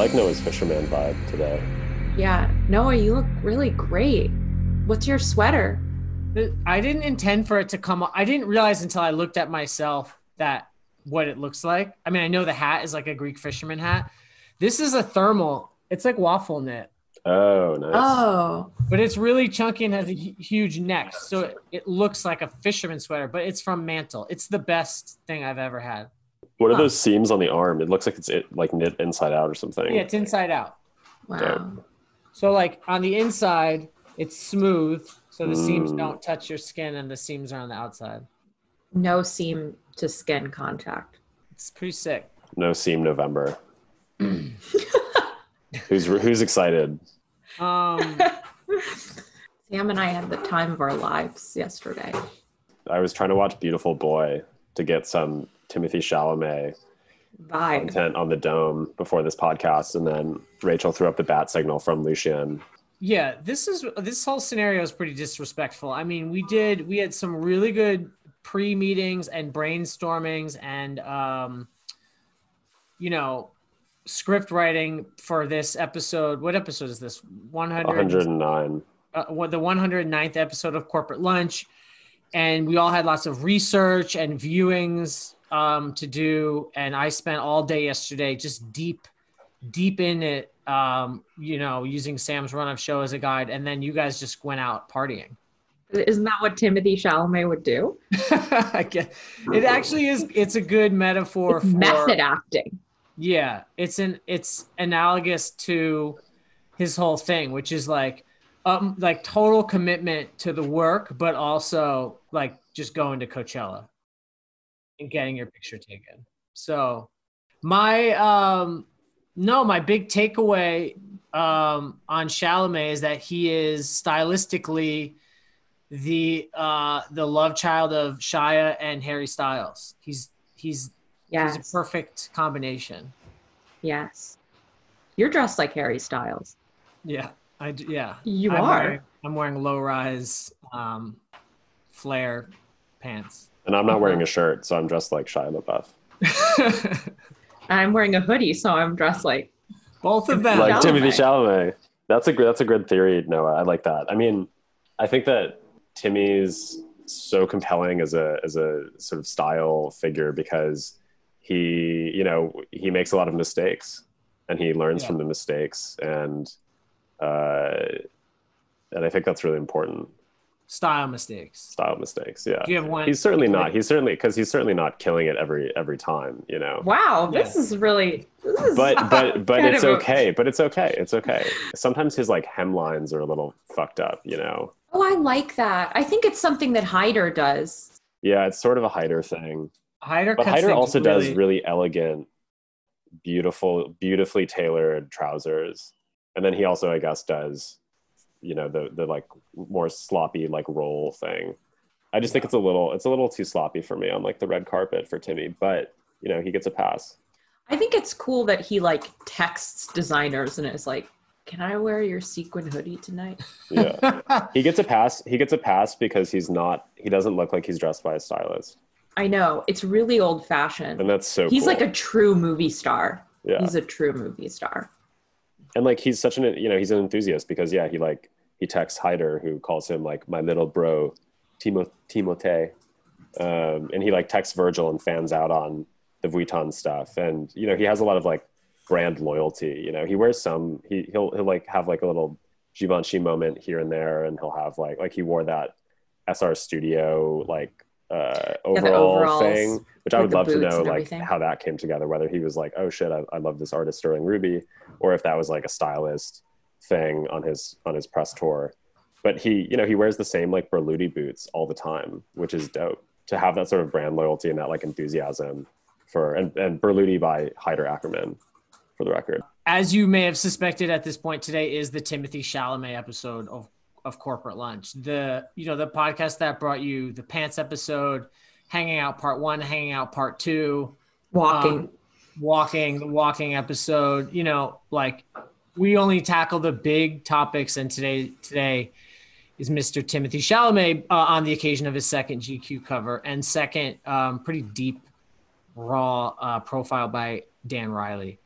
I like Noah's fisherman vibe today. Yeah. Noah, you look really great. What's your sweater? Uh, I didn't intend for it to come. I didn't realize until I looked at myself that what it looks like. I mean, I know the hat is like a Greek fisherman hat. This is a thermal. It's like waffle knit, Oh, nice. Oh, but it's really chunky and has a huge neck, so it, it looks like a fisherman sweater. But it's from Mantle. It's the best thing I've ever had. What are huh. those seams on the arm? It looks like it's it, like knit inside out or something. Yeah, it's inside out. wow. So like on the inside, it's smooth, so the seams Mm. don't touch your skin, and the seams are on the outside. No seam to skin contact. It's pretty sick. No seam November. who's who's excited? Um, Sam and I had the time of our lives yesterday. I was trying to watch Beautiful Boy to get some Timothy Chalamet Vibe. content on the dome before this podcast, and then Rachel threw up the bat signal from Lucien. yeah, this is this whole scenario is pretty disrespectful. I mean, we did we had some really good pre meetings and brainstormings and um, you know script writing for this episode. What episode is this? One hundred. 109. uh, what the 109th episode of Corporate Lunch, and we all had lots of research and viewings um, to do. And I spent all day yesterday just deep, deep in it. Um, you know, using Sam's run of show as a guide, and then you guys just went out partying. Isn't that what Timothy Chalamet would do? It actually is. It's a good metaphor It's for method acting. Yeah, it's an it's analogous to his whole thing, which is like um like total commitment to the work, but also like just going to Coachella and getting your picture taken. So my um no, my big takeaway um on Chalamet is that he is stylistically the uh the love child of Shia and Harry Styles. He's he's Yes. It's a perfect combination. Yes. You're dressed like Harry Styles. Yeah, I d- yeah. You I'm are. Wearing, I'm wearing low rise um, flare pants. And I'm not wearing a shirt, so I'm dressed like Shia LaBeouf. I'm wearing a hoodie, so I'm dressed like Both of them. like Chalamet. Timothy Chalamet. That's a good. That's a good theory, Noah. I like that. I mean, I think that Timmy's so compelling as a as a sort of style figure because he, you know, he makes a lot of mistakes and he learns Yeah. from the mistakes and uh, and I think that's really important. Style mistakes. Style mistakes, yeah. Do you have one? He's certainly not. He's certainly because he's certainly not killing it every every time, you know. wow, this is really this is but but but it's okay but it's okay it's okay sometimes his like hemlines are a little fucked up you know Oh, I like that. I think it's something that Haider does. yeah it's sort of a Haider thing Haider, but cuts Haider things also really, does really elegant beautiful beautifully tailored trousers and then he also i guess does you know the the like more sloppy like roll thing i just think it's a little it's a little too sloppy for me on like the red carpet for timmy but you know he gets a pass I think it's cool that he like texts designers and is like, "Can I wear your sequin hoodie tonight?" yeah he gets a pass he gets a pass because he's not he doesn't look like he's dressed by a stylist I know it's really old fashioned. and that's so He's cool. like a true movie star. yeah He's a true movie star. and like he's such an you know he's an enthusiast because yeah he like he texts Haider who calls him like my little bro Timo Timote um and he like texts Virgil and fans out on the Vuitton stuff. And you know he has a lot of like brand loyalty you know. He wears some he he'll he'll like have like a little Givenchy moment here and there and he'll have like like he wore that SR Studio like uh overall thing which I would love to know like how that came together whether he was like oh shit I, I love this artist Sterling Ruby or if that was like a stylist thing on his on his press tour but he you know he wears the same like Berluti boots all the time which is dope to have that sort of brand loyalty and that like enthusiasm for and, and Berluti by Haider Ackermann for the record As you may have suspected at this point today is the Timothy Chalamet episode of of Corporate Lunch. The you know the podcast that brought you the pants episode, hanging out part one, hanging out part two, Walking. um, walking the walking episode you know like we only tackle the big topics and today today is mr timothy chalamet uh, on the occasion of his second gq cover and second um, pretty deep raw uh, profile by dan riley.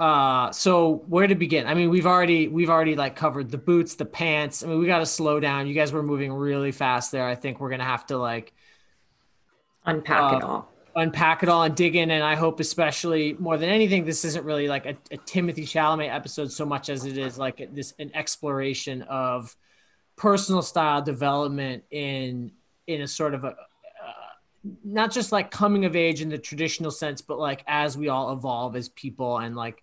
Uh so where to begin? I mean we've already we've already like covered the boots the pants. I mean we got to slow down. You guys were moving really fast there. I think we're gonna have to like Unpack it Uh, all. Unpack it all and dig in and i hope especially more than anything this isn't really like a, a timothy chalamet episode so much as it is like this an exploration of personal style development in in a sort of a uh, not just like coming of age in the traditional sense but like as we all evolve as people and like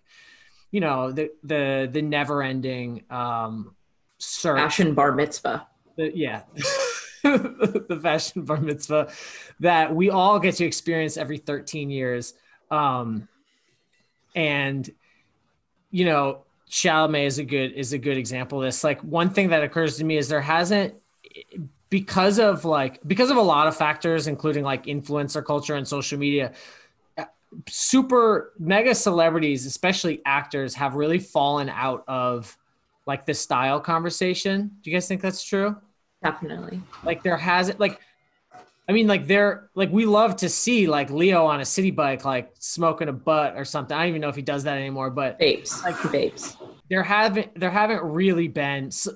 you know the the the never ending um search Fashion bar mitzvah. the, yeah the fashion bar mitzvah that we all get to experience every 13 years. Um and you know Chalamet is a good is a good example of this. Like one thing that occurs to me is there hasn't because of like because of a lot of factors including like influencer culture and social media uh, super mega celebrities especially actors have really fallen out of like the style conversation. Do you guys think that's true Definitely. like there hasn't like I mean like there like we love to see like Leo on a city bike like smoking a butt or something. I don't even know if he does that anymore, but Babes. Like babes. there haven't there haven't really been s-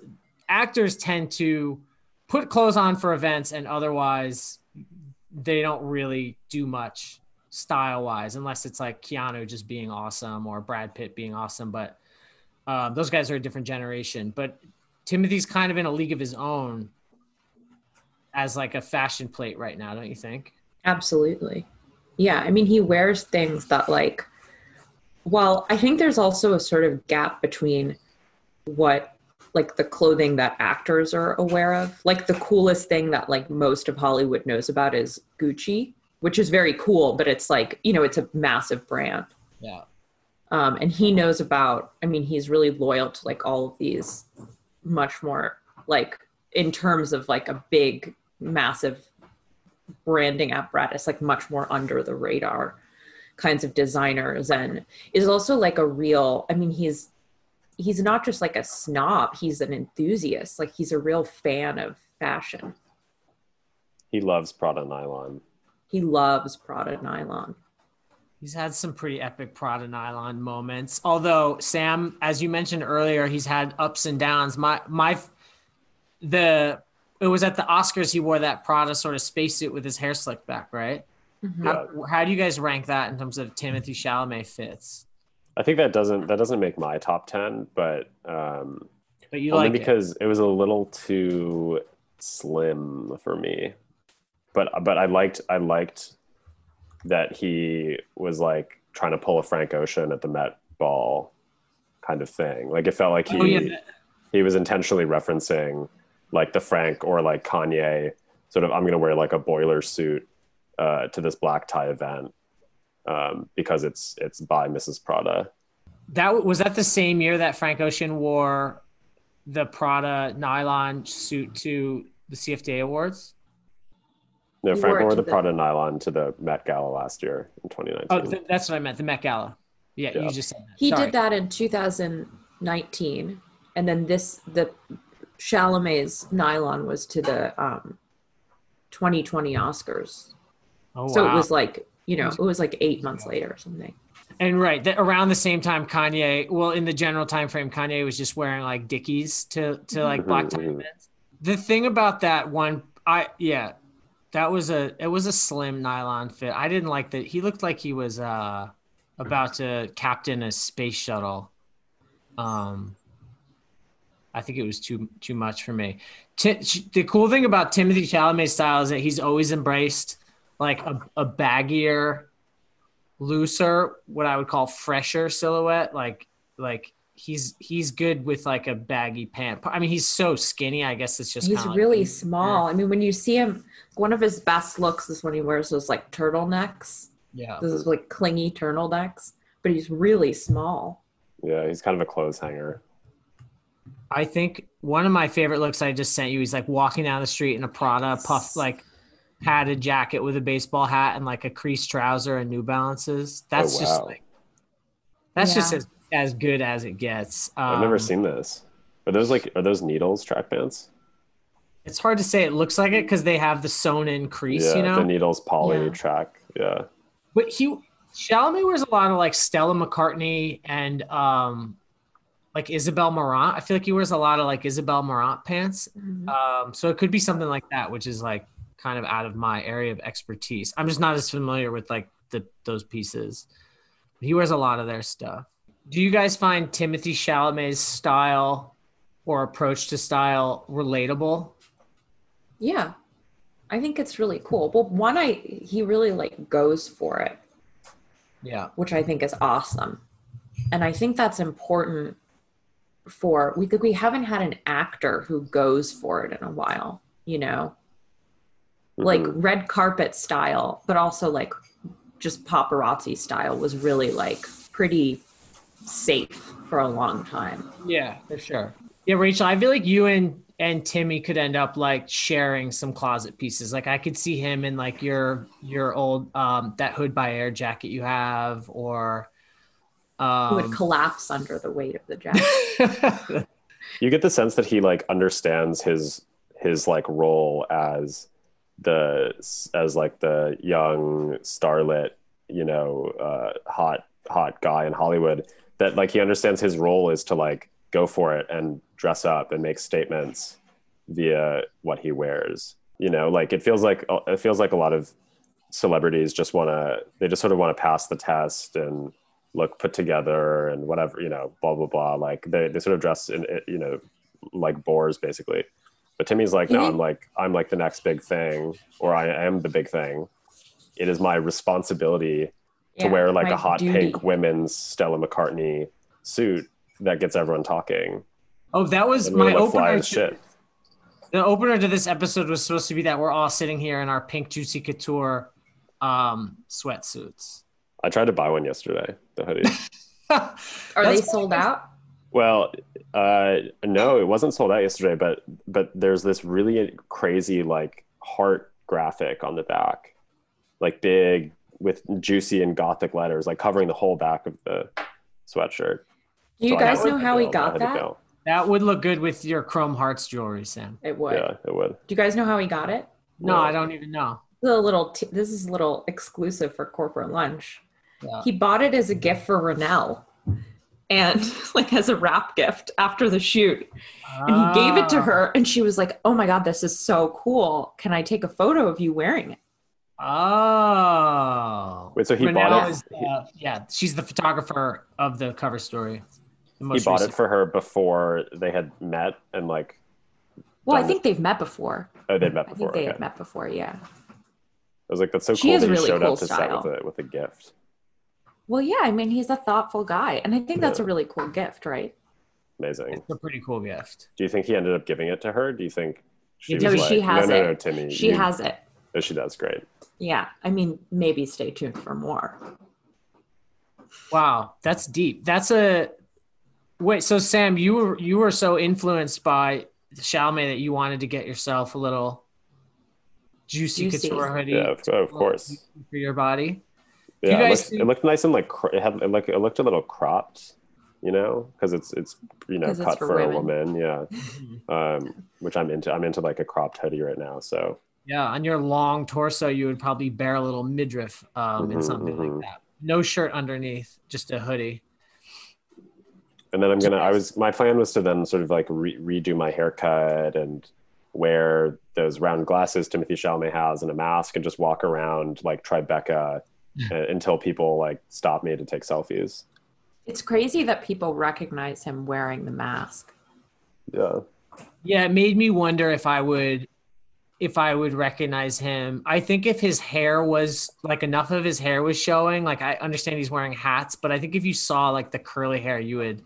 actors tend to put clothes on for events and otherwise they don't really do much style wise unless it's like Keanu just being awesome or Brad Pitt being awesome but um, those guys are a different generation but Timothy's kind of in a league of his own as like a fashion plate right now don't you think Absolutely. Yeah. I mean, he wears things that, like, well, I think there's also a sort of gap between what, like, the clothing that actors are aware of. Like, the coolest thing that, like, most of Hollywood knows about is Gucci, which is very cool, but it's like, you know, it's a massive brand. yeah Um, and he knows about, I mean, he's really loyal to, like, all of these much more, like, in terms of, like, a big, massive branding apparatus, like much more under the radar kinds of designers and is also like a real I mean he's he's not just like a snob, he's an enthusiast. Like he's a real fan of fashion. He loves Prada nylon. He loves Prada nylon. He's had some pretty epic Prada nylon moments. Although Sam, as you mentioned earlier, he's had ups and downs. My my the it was at the Oscars he wore that Prada sort of spacesuit with his hair slicked back, right? Mhm. How, how do you guys rank that in terms of Timothy Chalamet fits? I think that doesn't that doesn't make my top ten, but um, But you only like it. because it. was a little too slim for me. But but I liked I liked that he was like trying to pull a Frank Ocean at the Met Ball kind of thing. Like it felt like he Oh yeah, he was intentionally referencing like the Frank or like Kanye sort of I'm gonna wear like a boiler suit uh, to this black tie event um, because it's it's by Mrs. Prada. that was that the same year that Frank Ocean wore the Prada nylon suit to the CFDA Awards. No, Frank wore wore the the- Prada nylon to the Met Gala last year in 2019. Oh, th- that's what I meant. The Met Gala. Yeah, Yeah. you just said that. He Sorry. did that in 2019 and then this the Chalamet's nylon was to the um 2020 Oscars. Oh, wow. So wow. it was like, you know, it was like 8 months later or something. And right that around the same time, Kanye. Well, in the general time frame, Kanye was just wearing like Dickies to to like black tie events. The thing about that one, I yeah, that was a it was a slim nylon fit. I didn't like that. He looked like he was uh about to captain a space shuttle. Um, I think it was too too much for me. Ti- the cool thing about Timothy Chalamet's style is that he's always embraced like a, a baggier looser, what I would call fresher silhouette. Like like he's he's good with like a baggy pant. I mean, he's so skinny. I guess it's just He's kinda like- really small. I mean, when you see him, one of his best looks is when he wears those like turtlenecks, yeah. those like clingy turtlenecks, but he's really small. Yeah, he's kind of a clothes hanger. I think one of my favorite looks I just sent you. He's like walking down the street in a Prada puff like padded jacket with a baseball hat and like a creased trouser and New Balances. That's Oh, just like that's just Yeah. As, as good as it gets. I've never Um, seen this. Are those like are those needles track pants? It's hard to say. It looks like it because they have the sewn in crease, yeah, you know. the needles poly Yeah. track. Yeah, But he Chalamet wears a lot of like Stella McCartney and um like Isabel Marant. I feel like he wears a lot of like Isabel Marant pants. Mhm. Um, so it could be something like that, which is like kind of out of my area of expertise. I'm just not as familiar with like the those pieces. He wears a lot of their stuff. Do you guys find Timothy Chalamet's style or approach to style relatable? Yeah. I think it's really cool. Well, one, I he really like goes for it, Yeah. which I think is awesome, and I think that's important for we we haven't had an actor who goes for it in a while. You know, like Mhm. red carpet style, but also like just paparazzi style was really like pretty safe for a long time. Yeah, for sure. Yeah, Rachel, I feel like you and and Timmy could end up like sharing some closet pieces. Like I could see him in like your your old um that hood by air jacket you have or Who um would collapse under the weight of the jacket. you get the sense that he like understands his his like role as the as like the young starlet you know uh hot hot guy in hollywood that like he understands his role is to like go for it and dress up and make statements via what he wears you know? Like it feels like uh, it feels like a lot of celebrities just want to they just sort of want to pass the test and look put together and whatever you know blah blah blah. Like they, they sort of dress in you know like bores basically. But timmy's like no i'm like i'm like the next big thing or i am the big thing. It is my responsibility to Yeah, wear like a hot duty. pink women's stella mccartney suit that gets everyone talking Oh, that was and my really look fly opener. as shit The opener to this episode was supposed to be that we're all sitting here in our pink juicy couture um sweatsuits. i tried to buy one yesterday the hoodie Are That's they sold out? Well, uh, no, it wasn't sold out yesterday, but but there's this really crazy like heart graphic on the back, like big with juicy and gothic letters, like covering the whole back of the sweatshirt. Do you So guys know how he got that? That would look good with your chrome hearts jewelry, Sam. It would. Yeah, it would. Do you guys know how he got it? No, Yeah. I don't even know. The little t- this is a little exclusive for corporate lunch. Yeah. He bought it as a gift for Renell, and like as a wrap gift after the shoot. And he gave it to Ah. her, and she was like, "Oh my god, this is so cool! Can I take a photo of you wearing it?" Oh. Wait, so he Renell bought it- is, uh, yeah, she's the photographer of the cover story. The He bought recent- it for her before they had met, and like, Well, I Done. think they've met before. oh, they'd met before. think they Okay. had met before. Yeah. I was like, that's so She cool has that he showed cool up to set with a with a gift. Well, yeah. I mean, he's a thoughtful guy, and I think that's Yeah. a really cool gift, right? Amazing. It's a pretty cool gift. Do you think he ended up giving it to her? Do you think she No, was she like, has no, no, it. no, Timmy, She you- has it. Oh, she does great. Yeah. I mean, maybe stay tuned for more. Wow, that's deep. That's a wait. So Sam, you were you were so influenced by Chalamet that you wanted to get yourself a little juicy, Juicy. couture hoodie Yeah, of, of course. for your body. Yeah, You it, looked, see- it looked nice and like it had it looked it looked a little cropped, you know, because it's it's you know cut for for, a woman. Yeah, um, which I'm into. I'm into like a cropped hoodie right now. So Yeah, on your long torso, you would probably bear a little midriff um, in Mhm, something mhm. like that. No shirt underneath, just a hoodie. and then I'm gonna. I was my plan was to then sort of like re- redo my haircut and wear those round glasses Timothy Chalamet has and a mask and just walk around like Tribeca uh, until people like stop me to take selfies. It's crazy that people recognize him wearing the mask. Yeah. Yeah, it made me wonder if I would if I would recognize him. I think if his hair was like enough of his hair was showing, like I understand he's wearing hats, but I think if you saw like the curly hair, you would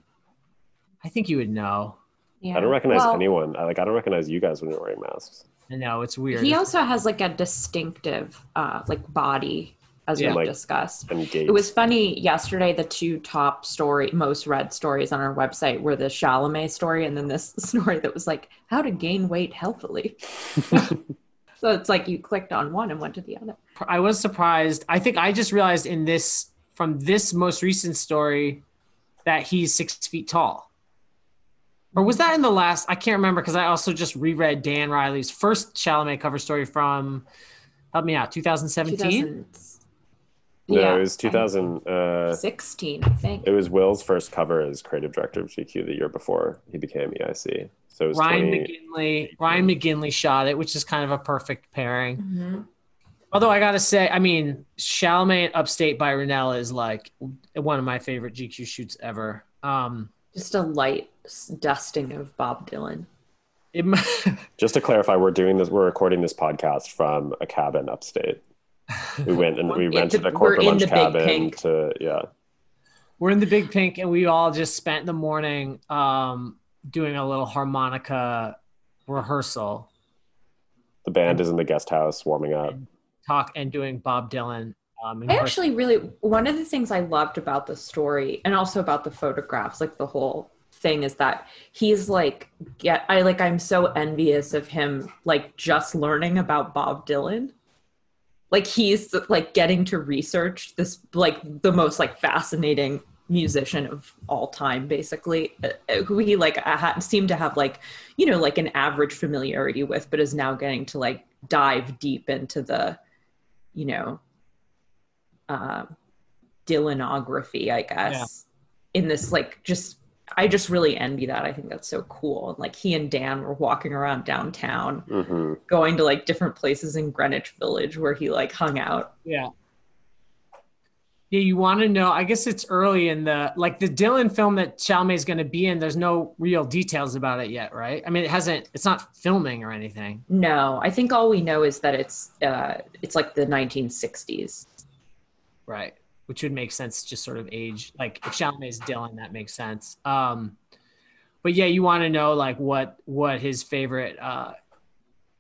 I think you would know. Yeah. I don't recognize Well, anyone. I like I don't recognize you guys when you're wearing masks. No, it's weird. He also has like a distinctive uh like body as Yeah. we've Like- discussed. It was funny yesterday the two top story most read stories on our website were the Chalamet story and then this story that was like how to gain weight healthily. so it's like you clicked on one and went to the other. I was surprised. I think I just realized in this from this most recent story that he's six feet tall. Or was that in the last? I can't remember because I also just reread Dan Riley's first Chalamet cover story from help me out 2017. 2000 No, Yeah. it was 2000. Uh, I think. it was Will's first cover as creative director of GQ the year before he became EIC. So it was Ryan 20, McGinley. Ryan McGinley shot it, which is kind of a perfect pairing. Mhm. Although I gotta say, I mean, Chalamet and Upstate by Renella is like one of my favorite GQ shoots ever. Um, Just a light dusting of Bob Dylan. it, Just to clarify, we're doing this. We're recording this podcast from a cabin upstate. We went and we rented the- a corporate lunch cabin Pink. to yeah. we're in the big pink, and we all just spent the morning um, doing a little harmonica rehearsal, The band is in the guest house warming up. talk, and doing Bob Dylan. Um, I actually really one of the things I loved about the story and also about the photographs, like the whole thing is that he's like get I like I'm so envious of him like just learning about Bob Dylan. Like he's like getting to research this like the most like fascinating musician of all time basically uh, uh, who he like uh, ha- seemed to have like you know like an average familiarity with but is now getting to like dive deep into the you know uh, Dylanography, I guess, in this like just I just really envy that. I think that's so cool. And like he and Dan were walking around downtown, hmm going to like different places in Greenwich Village where he like hung out. Yeah. Yeah, you want to know. I guess it's early in the like the Dylan film that Chalamet's going to be in. There's no real details about it yet, right? I mean, it hasn't. It's not filming or anything. No, I think all we know is that it's uh it's like the 1960s. Right. Which would make sense, just sort of age. Like if Chalamet's Dylan, that makes sense. Um, but yeah, you want to know like what what his favorite, uh,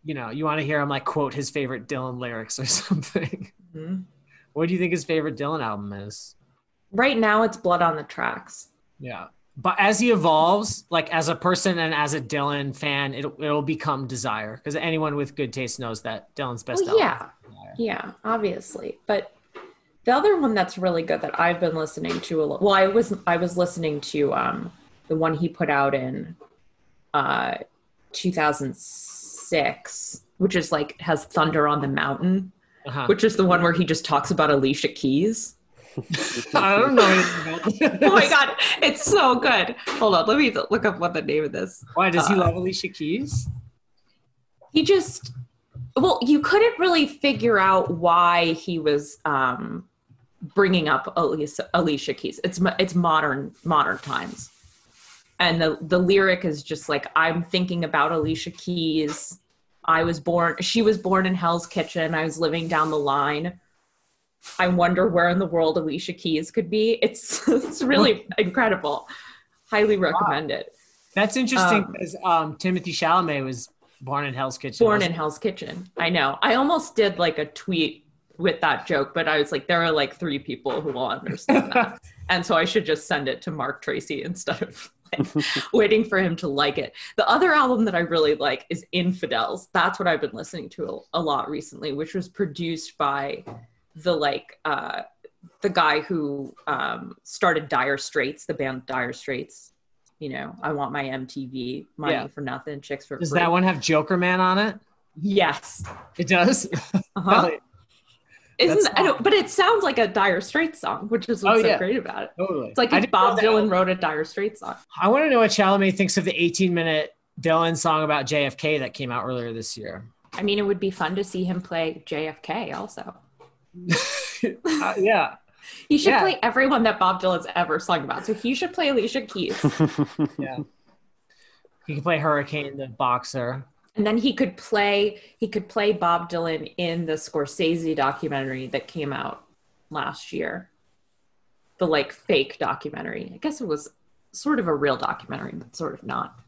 you know, you want to hear him like quote his favorite Dylan lyrics or something. Mhm. what do you think his favorite Dylan album is? Right now, it's Blood on the Tracks. Yeah. But as he evolves, like as a person and as a Dylan fan, it'll it'll become Desire because anyone with good taste knows that Dylan's best Well, album. yeah, yeah, obviously. But the other one that's really good that I've been listening to a lot. Well, I was I was listening to um the one he put out in uh 2006, which is like has Thunder on the Mountain, Uh-huh. which is the one where he just talks about Alicia Keys. I don't know Oh my god, it's so good. Hold on, let me look up what the name of this. Why does he Uh, love Alicia Keys? he just well you couldn't really figure out why he was um bringing up alicia, alicia keys. It's it's modern modern times. And the the lyric is just like i'm thinking about alicia keys. I was born she was born in hell's kitchen. I was living down the line. I wonder where in the world alicia keys could be. It's it's really incredible. Highly recommend it. That's interesting um, because um, Timothy Chalamet was born in Hell's Kitchen. born in Hell's Kitchen. I know. I almost did like a tweet with that joke, but I was like, there are like three people who will understand that. and so I should just send it to Mark Tracy instead of like, waiting for him to like it. The other album that I really like is Infidels. That's what I've been listening to a, a lot recently, which was produced by the like uh the guy who um started Dire Straits, the band Dire Straits. You know, I want my MTV money Yeah. for nothing, chicks for Does free. that one have Jokerman on it? Yes. It does. Uh-huh. Isn't That's I don't, but it sounds like a Dire Straits song, which is Oh, what's so great about it. totally. It's like if Bob. Dylan wrote a Dire Straits song. I want to know what Chalamet thinks of the 18 minute Dylan song about JFK that came out earlier this year. I mean, it would be fun to see him play JFK also. Uh, yeah. He should Yeah. play everyone that Bob Dylan's ever sung about. So he should play Alicia Keys. Yeah. He can play Hurricane, the boxer. And then he could play he could play Bob Dylan in the Scorsese documentary that came out last year. The like fake documentary. I guess it was sort of a real documentary, but sort of not.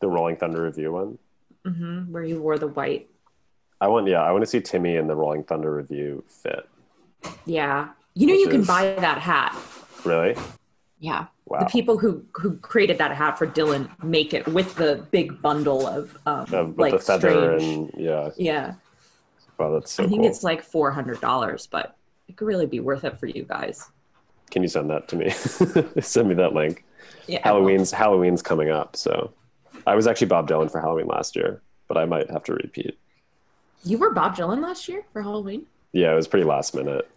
the Rolling Thunder Revue one. Mm-hmm, where he wore the white I want yeah, I want to see Timmy in the Rolling Thunder Revue fit. Yeah. You know, Which you can is- buy that hat. Really? Yeah. Wow. The people who who created that hat for Dylan make it with the big bundle of um, with like the feather strange. and yeah. yeah. Wow, that's so I think cool. it's like four hundred dollars, but it could really be worth it for you guys. Can you send that to me? send me that link. Yeah. Halloween's Halloween's coming up, so I was actually Bob Dylan for Halloween last year, but I might have to repeat. You were Bob Dylan last year for Halloween. Yeah, it was pretty last minute.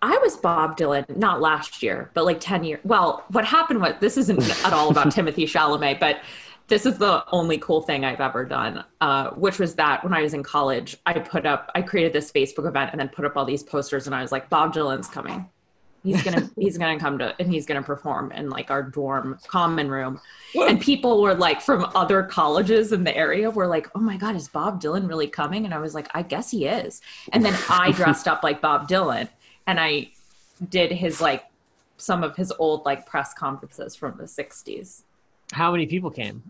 I was Bob Dylan, not last year, but like 10 years. Well, what happened was this isn't at all about Timothy Chalamet, but this is the only cool thing I've ever done, uh, which was that when I was in college, I put up, I created this Facebook event and then put up all these posters, and I was like, Bob Dylan's coming. He's gonna, he's gonna come to, and he's gonna perform in like our dorm common room. And people were like from other colleges in the area were like, "Oh my God, is Bob Dylan really coming?" And I was like, "I guess he is." And then I dressed up like Bob Dylan, and I did his like some of his old like press conferences from the '60s. How many people came?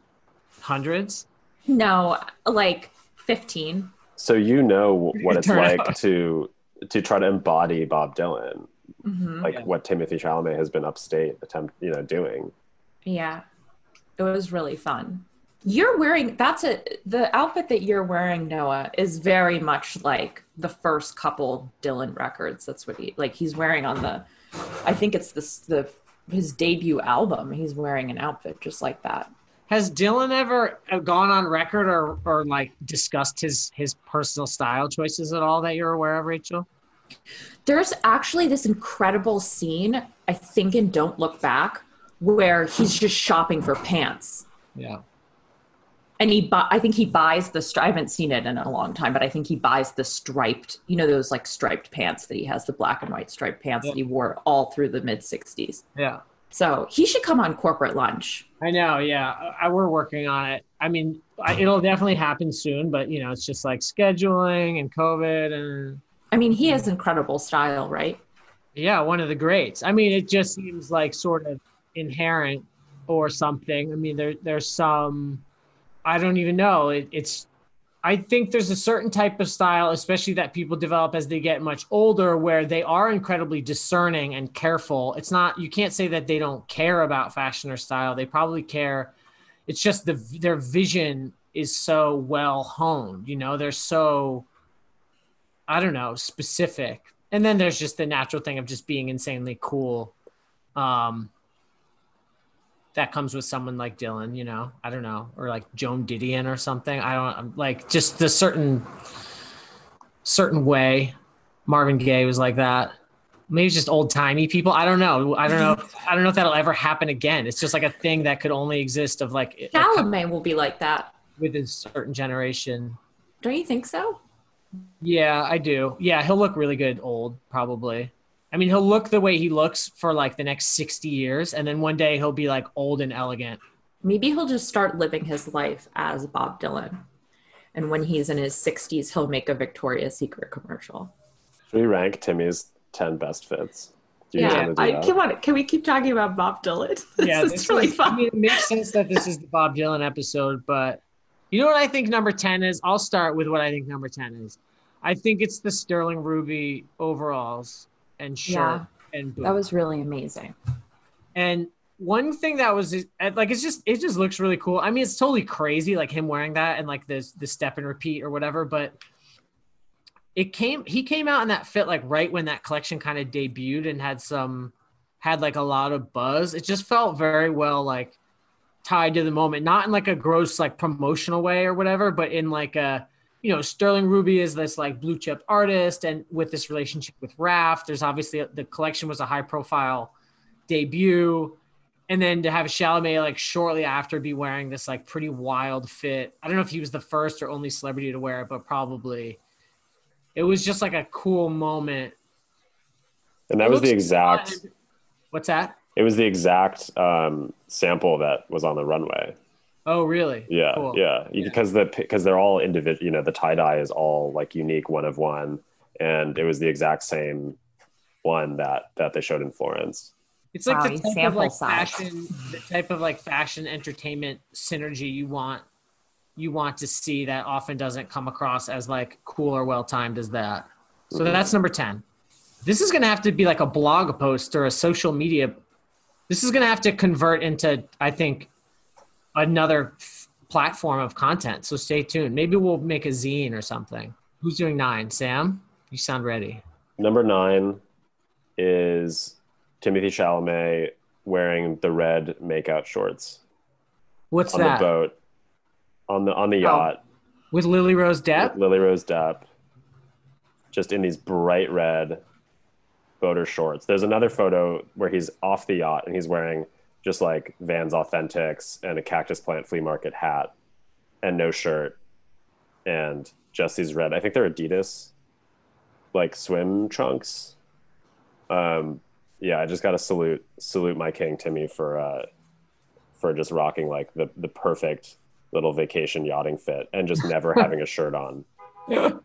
Hundreds? No, like 15. So you know what it's like out. to to try to embody Bob Dylan, Mhm. like Yeah. what Timothy Chalamet has been upstate attempt, you know, doing. Yeah, it was really fun. You're wearing that's a the outfit that you're wearing, Noah, is very much like the first couple Dylan records. That's what he like. He's wearing on the, I think it's this the his debut album. He's wearing an outfit just like that. Has Dylan ever gone on record or, or like discussed his his personal style choices at all that you're aware of, Rachel? There's actually this incredible scene, I think, in Don't Look Back, where he's just shopping for pants. Yeah. And he bu- i think he buys the stri- i haven't seen it in a long time but i think he buys the striped you know those like striped pants that he has the black and white striped pants Yeah. that he wore all through the mid 60s Yeah. so he should come on corporate lunch I know. Yeah. I, I- we're working on it. I mean, I, it'll definitely happen soon, but you know, it's just like scheduling and COVID and i mean he has incredible style right yeah, one of the greats. I mean, it just seems like sort of inherent or something. I mean, there there's some I don't even know. It, it's I think there's a certain type of style, especially that people develop as they get much older, where they are incredibly discerning and careful. It's not you can't say that they don't care about fashion or style. They probably care. It's just the their vision is so well honed. You know, they're so I don't know specific. And then there's just the natural thing of just being insanely cool. Um, that comes with someone like Dylan, you know, I don't know, or like Joan Didion or something. I don't I'm like just the certain certain way. Marvin Gaye was like that. Maybe it's just old timey people. I don't know. I don't know. I don't know if that'll ever happen again. It's just like a thing that could only exist of like Chalamet will be like that with a certain generation. don't you think so Yeah, I do. Yeah, he'll look really good old, probably. I mean, he'll look the way he looks for like the next 60 years, and then one day he'll be like old and elegant. maybe he'll just start living his life as bob dylan and when he's in his 60s he'll make a victoria's secret commercial Should we rank Timmy's ten best fits? Do you yeah want to do I, that? come on can we keep talking about bob dylan this Yeah, is this really is- fun I mean, it makes sense that this is the Bob Dylan episode, but you know what I think number 10 is? I'll start with what I think number 10 is. I think it's the Sterling Ruby overalls and shirt Yeah. and boots. that was really amazing And one thing that was uh, like it's just it just looks really cool. I mean, it's totally crazy, like him wearing that and like the the step and repeat or whatever. But it came he came out in that fit like right when that collection kind of debuted and had some had like a lot of buzz. It just felt very well like tied to the moment, not in like a gross like promotional way or whatever, but in like a you know Sterling Ruby is this like blue chip artist and with this relationship with Raf. There's obviously the collection was a high profile debut and then to have Chalamet like shortly after be wearing this like pretty wild fit. I don't know if he was the first or only celebrity to wear it, but probably it was just like a cool moment. and that It was the exact. fun. What's that? It was the exact um, sample that was on the runway. Oh, really? Yeah, Cool. yeah, Yeah. because the because they're all individual. You know, the tie dye is all like unique, one of one, and it was the exact same one that that they showed in Florence. It's like Wow, the type of like size. fashion, the type of like fashion entertainment synergy you want you want to see that often doesn't come across as like cool or well timed as that. So Mhm. that's number 10. This is going to have to be like a blog post or a social media. This is going to have to convert into, I think, another f- platform of content. So stay tuned. Maybe we'll make a zine or something. Who's doing nine? Sam? You sound ready. Number nine is Timothy Chalamet wearing the red makeout shorts What's on that? the boat on the on the Oh. yacht. With Lily Rose Depp? with Lily Rose Depp, just in these bright red boater shorts. There's another photo where he's off the yacht and he's wearing just like Vans Authentics and a Cactus Plant flea market hat and no shirt and just these red. I think they're Adidas like swim trunks. Um, yeah, I just got to salute salute my king Timmy for uh, for just rocking like the the perfect little vacation yachting fit and just never having a shirt on. All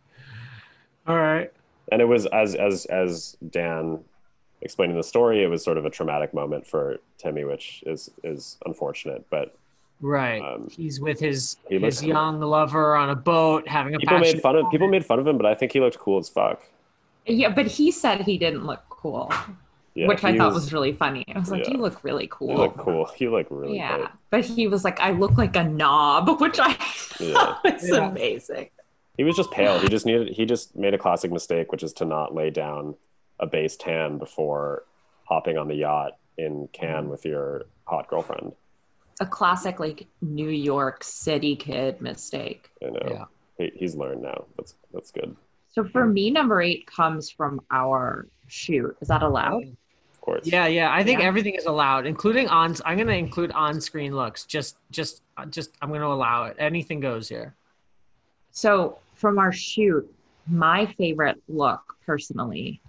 right. And it was as as as Dan explaining the story, it was sort of a traumatic moment for Timmy, which is is unfortunate. But Right. Um, He's with his he looks his cool. young lover on a boat having a people made passionate fun of people made fun of him, but I think he looked cool as fuck. Yeah, but he said he didn't look cool, Yeah, which I he thought was, really funny. I was like, yeah. "You look really cool." He looked cool. He looked really yeah, great. but he was like, "I look like a knob," which I Yeah. thought was Yeah. amazing. He was just pale. He just needed. He just made a classic mistake, which is to not lay down a base tan before hopping on the yacht in Cannes mm-hmm. with your hot girlfriend. A classic like New York City kid mistake. I know. Yeah. He, he's learned now. That's that's good. So for me, number eight comes from our shoot. Is that allowed? Of course. Yeah, yeah. I think Yeah. everything is allowed, including on. I'm gonna include on-screen looks. Just, just, just. I'm gonna allow it. Anything goes here. So from our shoot, my favorite look personally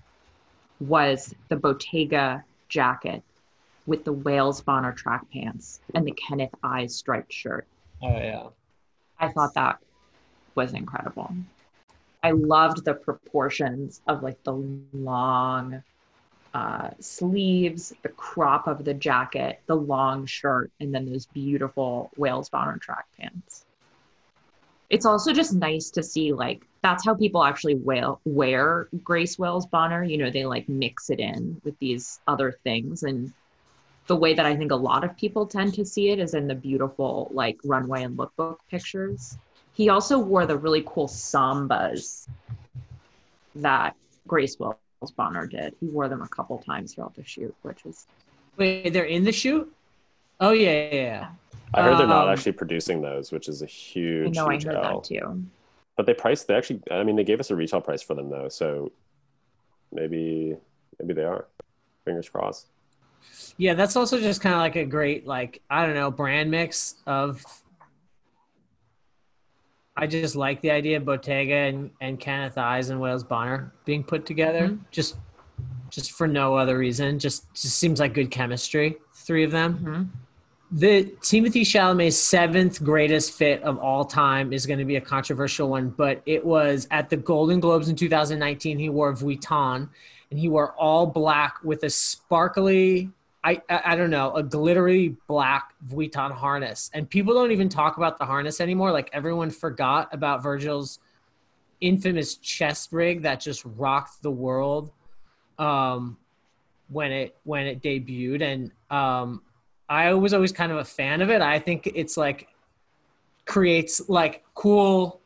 was the Bottega jacket with the Wales Bonner track pants and the Kenneth Ize striped shirt. Oh yeah. I thought that was incredible. I loved the proportions of like the long uh, sleeves, the crop of the jacket, the long shirt, and then those beautiful Wales Bonner track pants. It's also just nice to see like that's how people actually wear, wear Grace Wales Bonner. You know, they like mix it in with these other things and the way that I think a lot of people tend to see it is in the beautiful like runway and lookbook pictures. He also wore the really cool sambas that Grace Wales Bonner did. He wore them a couple times throughout the shoot, which was Wait, they're in the shoot. Oh yeah, yeah, yeah. I heard they're not Um, actually producing those, which is a huge, know I heard L. that too. But they priced. They actually. I mean, they gave us a retail price for them though, so maybe maybe they are. Fingers crossed. Yeah, that's also just kind of like a great, like I don't know, brand mix of. I just like the idea of Bottega and, and Kenneth Ize and Wales Bonner being put together, Mhm. just just for no other reason. Just just seems like good chemistry. Three of them. Mhm. The Timothy Chalamet's seventh greatest fit of all time is going to be a controversial one, but it was at the Golden Globes in 2019. He wore Vuitton, and he wore all black with a sparkly, I I, don't know, a glittery black Vuitton harness. And people don't even talk about the harness anymore. Like everyone forgot about Virgil's infamous chest rig that just rocked the world um, when it when it debuted, and um, I was always kind of a fan of it. I think it's like creates like cool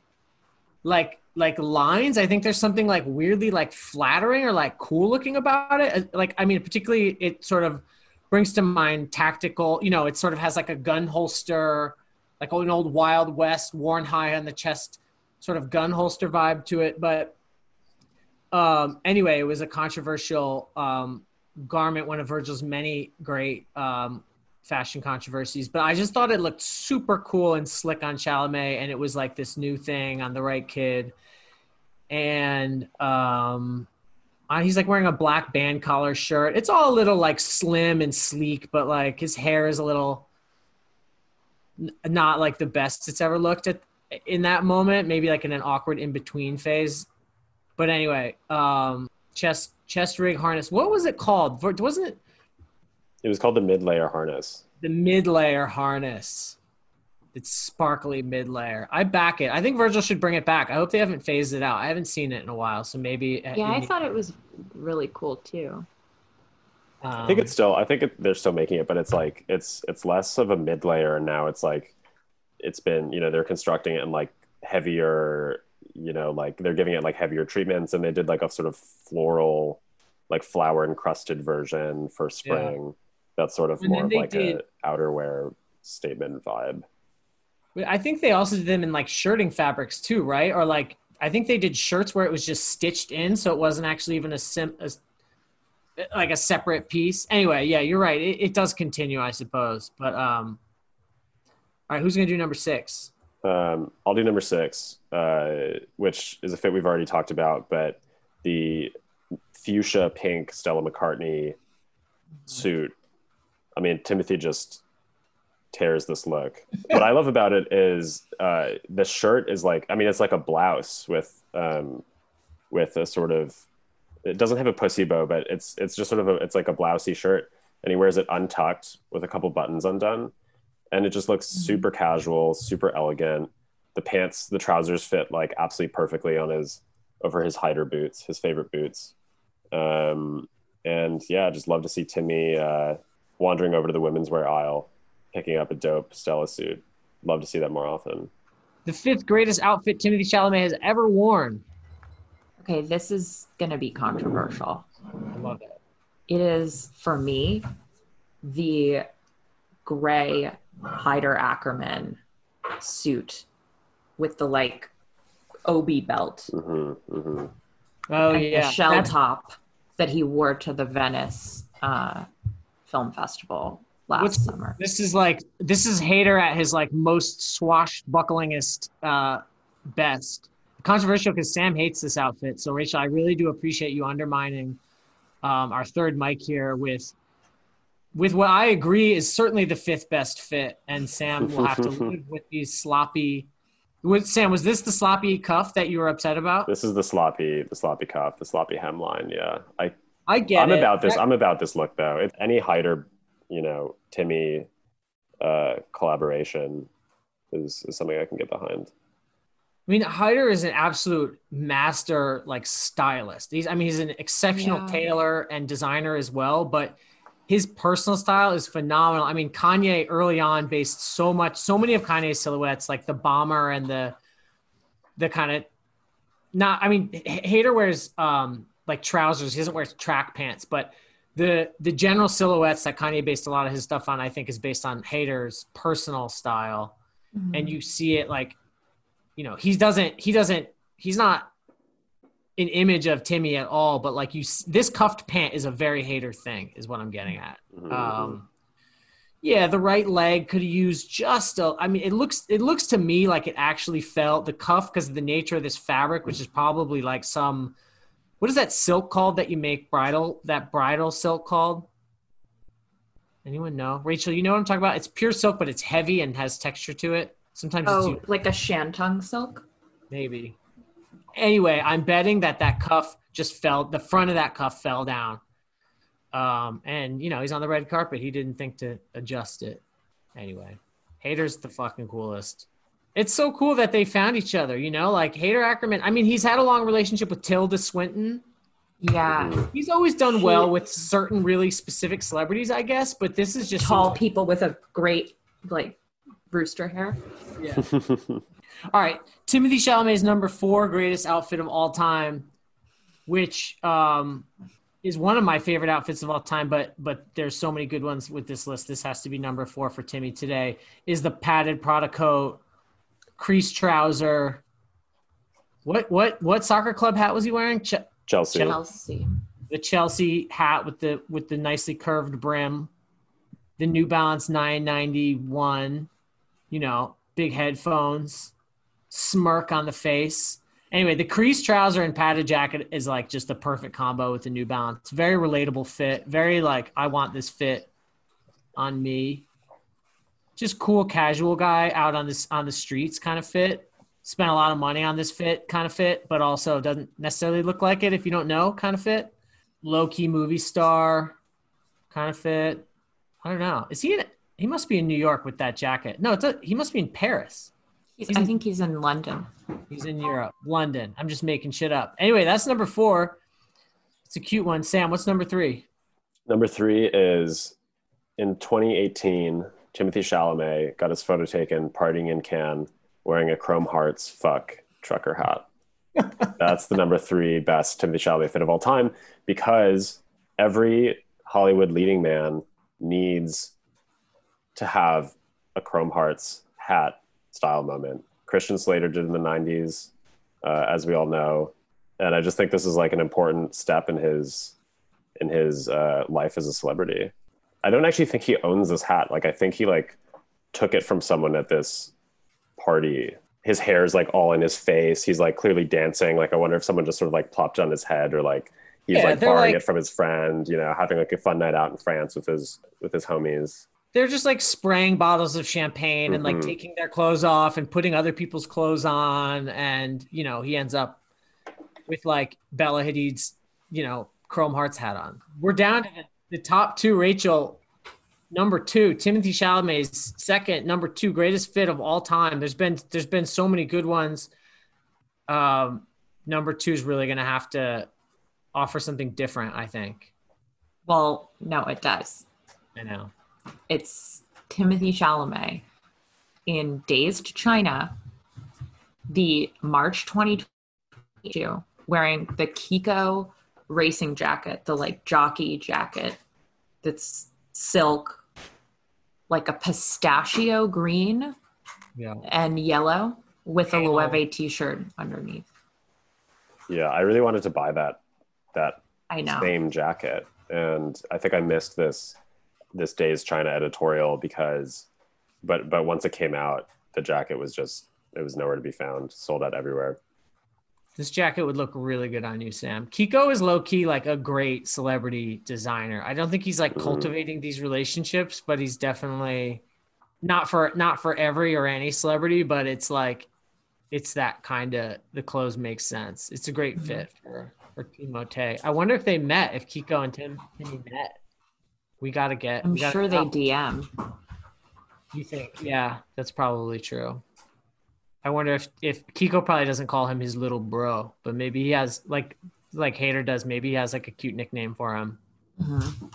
like like lines. I think there's something like weirdly like flattering or like cool looking about it. Uh, Like I mean, particularly it sort of brings to mind tactical. You know, it sort of has like a gun holster, like an old Wild West worn high on the chest, sort of gun holster vibe to it. But um, anyway, it was a controversial um, garment, one of Virgil's many great um, fashion controversies. But I just thought it looked super cool and slick on Chalamet, and it was like this new thing on the right kid. And um, uh, he's like wearing a black band collar shirt. It's all a little like slim and sleek, but like his hair is a little n- not like the best it's ever looked at in that moment. Maybe like in an awkward in between phase. But anyway, um, chest chest rig harness. What was it called? Wasn't it It was called the mid layer harness. the mid layer harness? It's sparkly mid layer. I back it. I think Virgil should bring it back. I hope they haven't phased it out. I haven't seen it in a while, so maybe. Yeah, I thought it was really cool too. I think Um, it's still. I think it, they're still making it, but it's like it's it's less of a mid layer, and now it's like it's been. You know, they're constructing it in like heavier. You know, like they're giving it like heavier treatments, and they did like a sort of floral, like flower encrusted version for spring. That's sort of And more of like did- a outerwear statement vibe. I think they also did them in like shirting fabrics too, right? Or like I think they did shirts where it was just stitched in, so it wasn't actually even a sim. A, like a separate piece. Anyway, yeah, you're right. It, it does continue, I suppose. But um, all right, who's gonna do number six? Um, I'll do number six, uh, which is a fit we've already talked about, but the fuchsia pink Stella McCartney suit. I mean, Timothy just tears this look. what I love about it is uh, the shirt is like, I mean, it's like a blouse with um, with a sort of. It doesn't have a pussy bow, but it's it's just sort of a it's like a blousey shirt, and he wears it untucked with a couple buttons undone, and it just looks super casual, super elegant. The pants, the trousers fit like absolutely perfectly on his over his Haider boots, his favorite boots. Um, and yeah, I just love to see Timmy uh, wandering over to the women's wear aisle, picking up a dope Stella suit. Love to see that more often. The fifth greatest outfit Timothy Chalamet has ever worn. Okay, this is going to be controversial. I love it. It is, for me, the gray Haider Ackermann suit with the like obi belt hmm hmm Oh and yeah, the shell That's- top that he wore to the Venice uh, Film Festival last What's- summer. This is like this is Haider at his like most swashbucklingest uh, best. Controversial because Sam hates this outfit. So Rachel, I really do appreciate you undermining um, our third mic here with with what I agree is certainly the fifth best fit, and Sam will have to live with these sloppy. With Sam, was this the sloppy cuff that you were upset about? This is the sloppy, the sloppy cuff, the sloppy hemline. Yeah, I I get I'm it. about this. That- I'm about this look though. If any Haider, you know, Timmy uh, collaboration is, is something I can get behind. I mean, Haider is an absolute master, like stylist. He's, I mean, he's an exceptional Yeah. tailor and designer as well. But his personal style is phenomenal. I mean, Kanye early on based so much, so many of Kanye's silhouettes, like the bomber and the, the kind of, not. I mean, H- Haider wears um like trousers. He doesn't wear track pants, but the the general silhouettes that Kanye based a lot of his stuff on, I think, is based on Haider's personal style. And you see it like you know he doesn't he doesn't he's not an image of timmy at all but like you this cuffed pant is a very Haider thing is what i'm getting at. Mhm, um yeah the right leg could use just a i mean it looks it looks to me like it actually felt the cuff because of the nature of this fabric which is probably like some what is that silk called that you make bridal that bridal silk called anyone know rachel you know what i'm talking about it's pure silk but it's heavy and has texture to it sometimes it's Oh, like a shantung silk? Maybe. Anyway, I'm betting that that cuff just fell. The front of that cuff fell down. Um, and you know he's on the red carpet. He didn't think to adjust it. Anyway, Haider's the fucking coolest. It's so cool that they found each other. You know, like Haider Ackermann. I mean, he's had a long relationship with Tilda Swinton. Yeah. He's always done well with certain really specific celebrities, I guess. But this is just Tall people with a great, like, rooster hair. Yeah. All right, Timothy Chalamet's number four greatest outfit of all time, which um, is one of my favorite outfits of all time. But but there's so many good ones with this list. This has to be number four for Timmy today. Is the padded Prada coat, crease trouser. What what what soccer club hat was he wearing? Ch- Chelsea. Chelsea. the Chelsea hat with the with the nicely curved brim, the New Balance 991, you know, big headphones, smirk on the face. Anyway, the crease trouser and padded jacket is like just a perfect combo with the New Balance. Very relatable fit. Very like I want this fit on me. Just cool casual guy out on this on the streets kind of fit. Spent a lot of money on this fit kind of fit, but also doesn't necessarily look like it if you don't know kind of fit low key movie star kind of fit. I don't know. Is he in? He must be in New York with that jacket. No, it's a, he must be in Paris. He's, He's I think he's in London. He's in Europe, London. I'm just making shit up. Anyway, that's number four. It's a cute one. Sam, what's number three? Number three is in 2018, Timothy Chalamet got his photo taken partying in Cannes wearing a Chrome Hearts fuck trucker hat. That's the number three best Timothy Chalamet fit of all time because every Hollywood leading man needs to have a Chrome Hearts hat style moment. Christian Slater did in the 90s, uh, as we all know. And I just think this is like an important step in his in his uh, life as a celebrity. I don't actually think he owns this hat. Like I think he like took it from someone at this party. His hair is like all in his face. He's like clearly dancing. Like I wonder if someone just sort of like plopped on his head or like he's Yeah, like borrowing like- it from his friend. You know, having like a fun night out in France with his with his homies. They're just like spraying bottles of champagne and like Mhm. taking their clothes off and putting other people's clothes on. And, you know, he ends up with like Bella Hadid's, you know, Chrome Hearts hat on. We're down to the, the top two. Rachel, number two, Timothy Chalamet's second, number two greatest fit of all time. There's been there's been so many good ones. Um, number two is really gonna have to offer something different, I think. Well, no, it does. I know. It's Timothy Chalamet in Dazed China, the March 2022, wearing the Kiko racing jacket, the like jockey jacket that's silk, like a pistachio green Yeah. and yellow with a Halo. Loewe t-shirt underneath. Yeah, I really wanted to buy that that I know. same jacket, and I think I missed this this Dazed China editorial because, but but once it came out, the jacket was just it was nowhere to be found, sold out everywhere. This jacket would look really good on you, Sam. Kiko is low key like a great celebrity designer. I don't think he's like Mhm. cultivating these relationships, but he's definitely not for not for every or any celebrity, but it's like it's that kind of the clothes make sense. It's a great Mhm. fit for for Timote. I wonder if they met, if Kiko and Tim Timmy met. We gotta get. I'm we gotta sure they. DM. You think? Yeah, that's probably true. I wonder if if Kiko probably doesn't call him his little bro, but maybe he has like like Haider does. Maybe he has like a cute nickname for him. Mhm.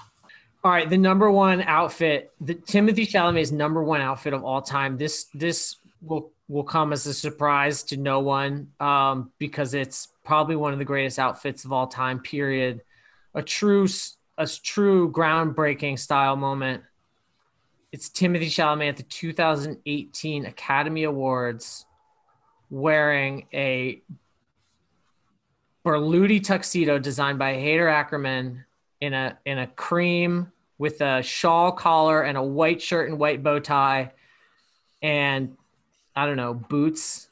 All right, the number one outfit, the Timothy Chalamet's number one outfit of all time. This this will will come as a surprise to no one um, because it's probably one of the greatest outfits of all time. Period. A true a true groundbreaking style moment. It's Timothy Chalamet at the 2018 Academy Awards wearing a Berluti tuxedo designed by Haider Ackermann in a in a cream with a shawl collar and a white shirt and white bow tie and I don't know, boots.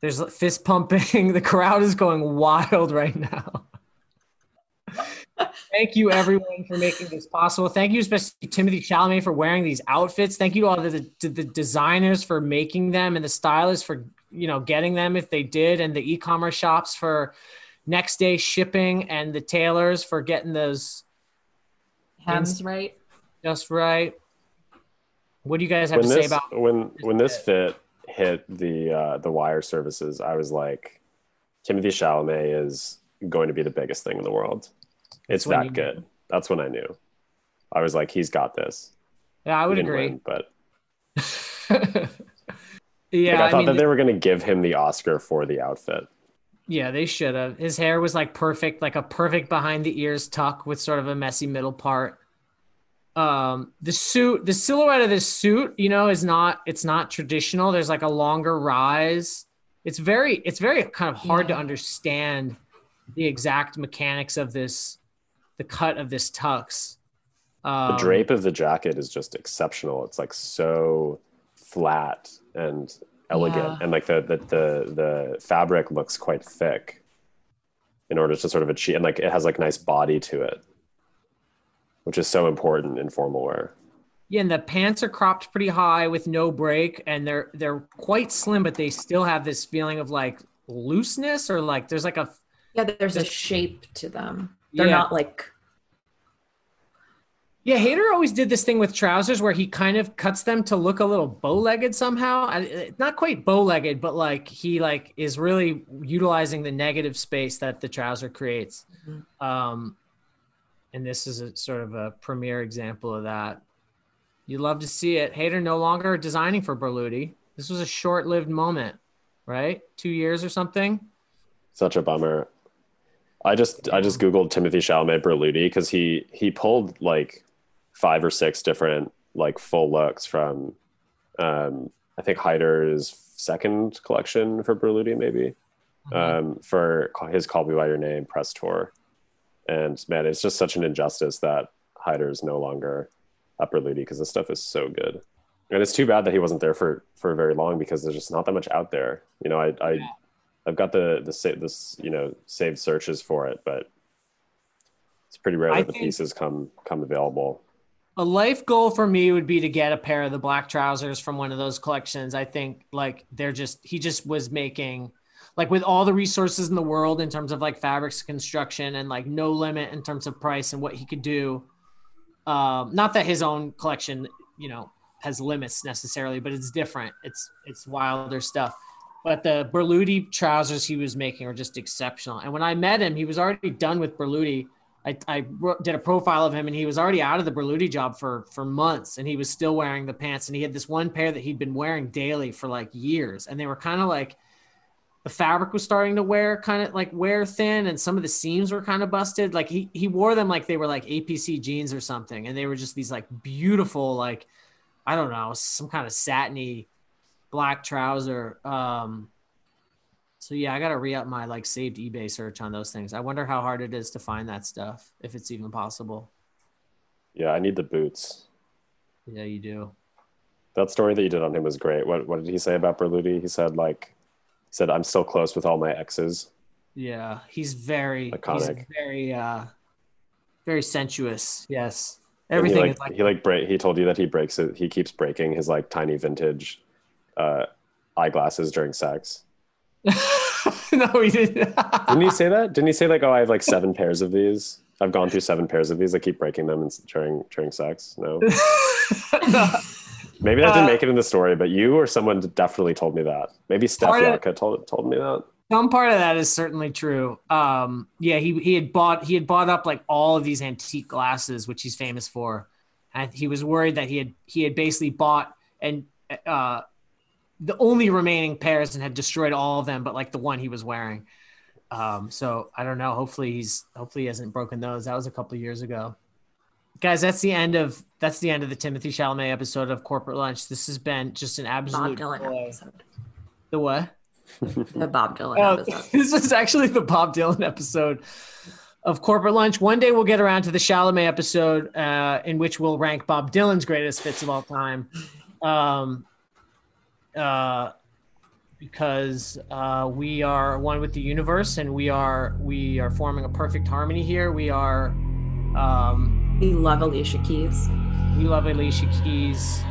There's fist pumping. The crowd is going wild right now. Thank you, everyone, for making this possible. Thank you, especially Timothy Chalamet, for wearing these outfits. Thank you to all the, to the designers for making them and the stylists for you know getting them if they did, and the e-commerce shops for next day shipping, and the tailors for getting those Hems, right? just right. What do you guys have when to this say about? when when this fit hit the uh, the wire services, I was like, Timothy Chalamet is going to be the biggest thing in the world. It's That's when you that knew. good. That's when I knew. I was like, he's got this. Yeah, I would agree. win, but yeah, like, I I, thought mean, that they were going to give him the Oscar for the outfit. Yeah, they should have. His hair was like perfect, like a perfect behind the ears tuck with sort of a messy middle part. Um, the suit, the silhouette of this suit, you know, is not it's not traditional. There's like a longer rise. It's very it's very kind of hard to understand the exact mechanics of this, the cut of this tux. The Um, drape of the jacket is just exceptional. It's like so flat and elegant, Yeah. and like the, the the the fabric looks quite thick in order to sort of achieve, and like it has like nice body to it, which is so important in formal wear. Yeah, and the pants are cropped pretty high with no break, and they're they're quite slim, but they still have this feeling of like looseness or like there's like a Yeah, there's a shape to them. They're Yeah. not like Yeah, Haider always did this thing with trousers where he kind of cuts them to look a little bow-legged somehow. I, not quite bow-legged, but like he like is really utilizing the negative space that the trouser creates. Mhm. Um, and this is a sort of a premier example of that. You love to see it. Haider no longer designing for Berluti. This was a short-lived moment, right? Two years or something. Such a bummer. I just I just googled Timothy Chalamet Berluti because he he pulled like five or six different like full looks from um, I think Haider's second collection for Berluti maybe um, for his Call Me by Your Name press tour, And man, it's just such an injustice that Haider is no longer at Berluti because this stuff is so good. And it's too bad that he wasn't there for for very long because there's just not that much out there. You know, I I Yeah. I've got the the sa- this you know saved searches for it, but it's pretty rare I that the think- pieces come come available. A life goal for me would be to get a pair of the black trousers from one of those collections. I think like they're just he just was making like with all the resources in the world in terms of like fabrics construction and like no limit in terms of price and what he could do. Um, not that his own collection, you know, has limits necessarily, but it's different. It's it's wilder stuff. But the Berluti trousers he was making are just exceptional. And when I met him, he was already done with Berluti. I, I did a profile of him and he was already out of the Berluti job for for months and he was still wearing the pants and he had this one pair that he'd been wearing daily for like years and they were kind of like the fabric was starting to wear kind of like wear thin and some of the seams were kind of busted. Like he he wore them like they were like APC jeans or something and they were just these like beautiful like I don't know some kind of satiny black trouser um so yeah, I gotta re-up my like saved eBay search on those things. I wonder how hard it is to find that stuff, if it's even possible. Yeah, I need the boots. Yeah, you do. That story that you did on him was great. What what did he say about Berluti? He said like he said I'm still close with all my exes. Yeah, he's very Iconic. He's very uh very sensuous. Yes. Everything he like, is like he like break he told you that he breaks it he keeps breaking his like tiny vintage uh eyeglasses during sex. No, he didn't. Didn't he say that? Didn't he say like, "Oh, I have like seven pairs of these. I've gone through seven pairs of these. I keep breaking them and during during sex." No, No. maybe that didn't Uh, make it in the story, but you or someone definitely told me that. Maybe Steph Part told told me that. Some part of that is certainly true. Um, yeah, he he had bought he had bought up like all of these antique glasses, which he's famous for, and he was worried that he had he had basically bought and uh, the only remaining pairs and had destroyed all of them, but like the one he was wearing. Um, so I don't know. Hopefully he's hopefully he hasn't broken those. That was a couple of years ago. Guys, that's the end of that's the end of the Timothy Chalamet episode of Corporate Lunch. This has been just an absolute Bob Dylan joy. episode. The what? The Bob Dylan Oh, episode. this is actually the Bob Dylan episode of Corporate Lunch. One day we'll get around to the Chalamet episode, uh, in which we'll rank Bob Dylan's greatest fits of all time. Um, uh, because uh, we are one with the universe, and we are we are forming a perfect harmony here. We are. Um, we love Alicia Keys. We love Alicia Keys.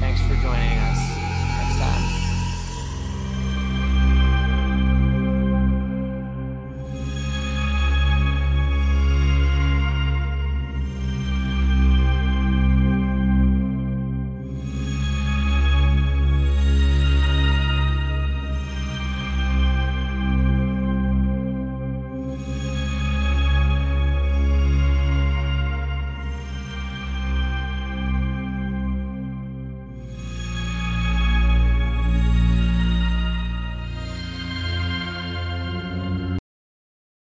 Thanks for joining us next time.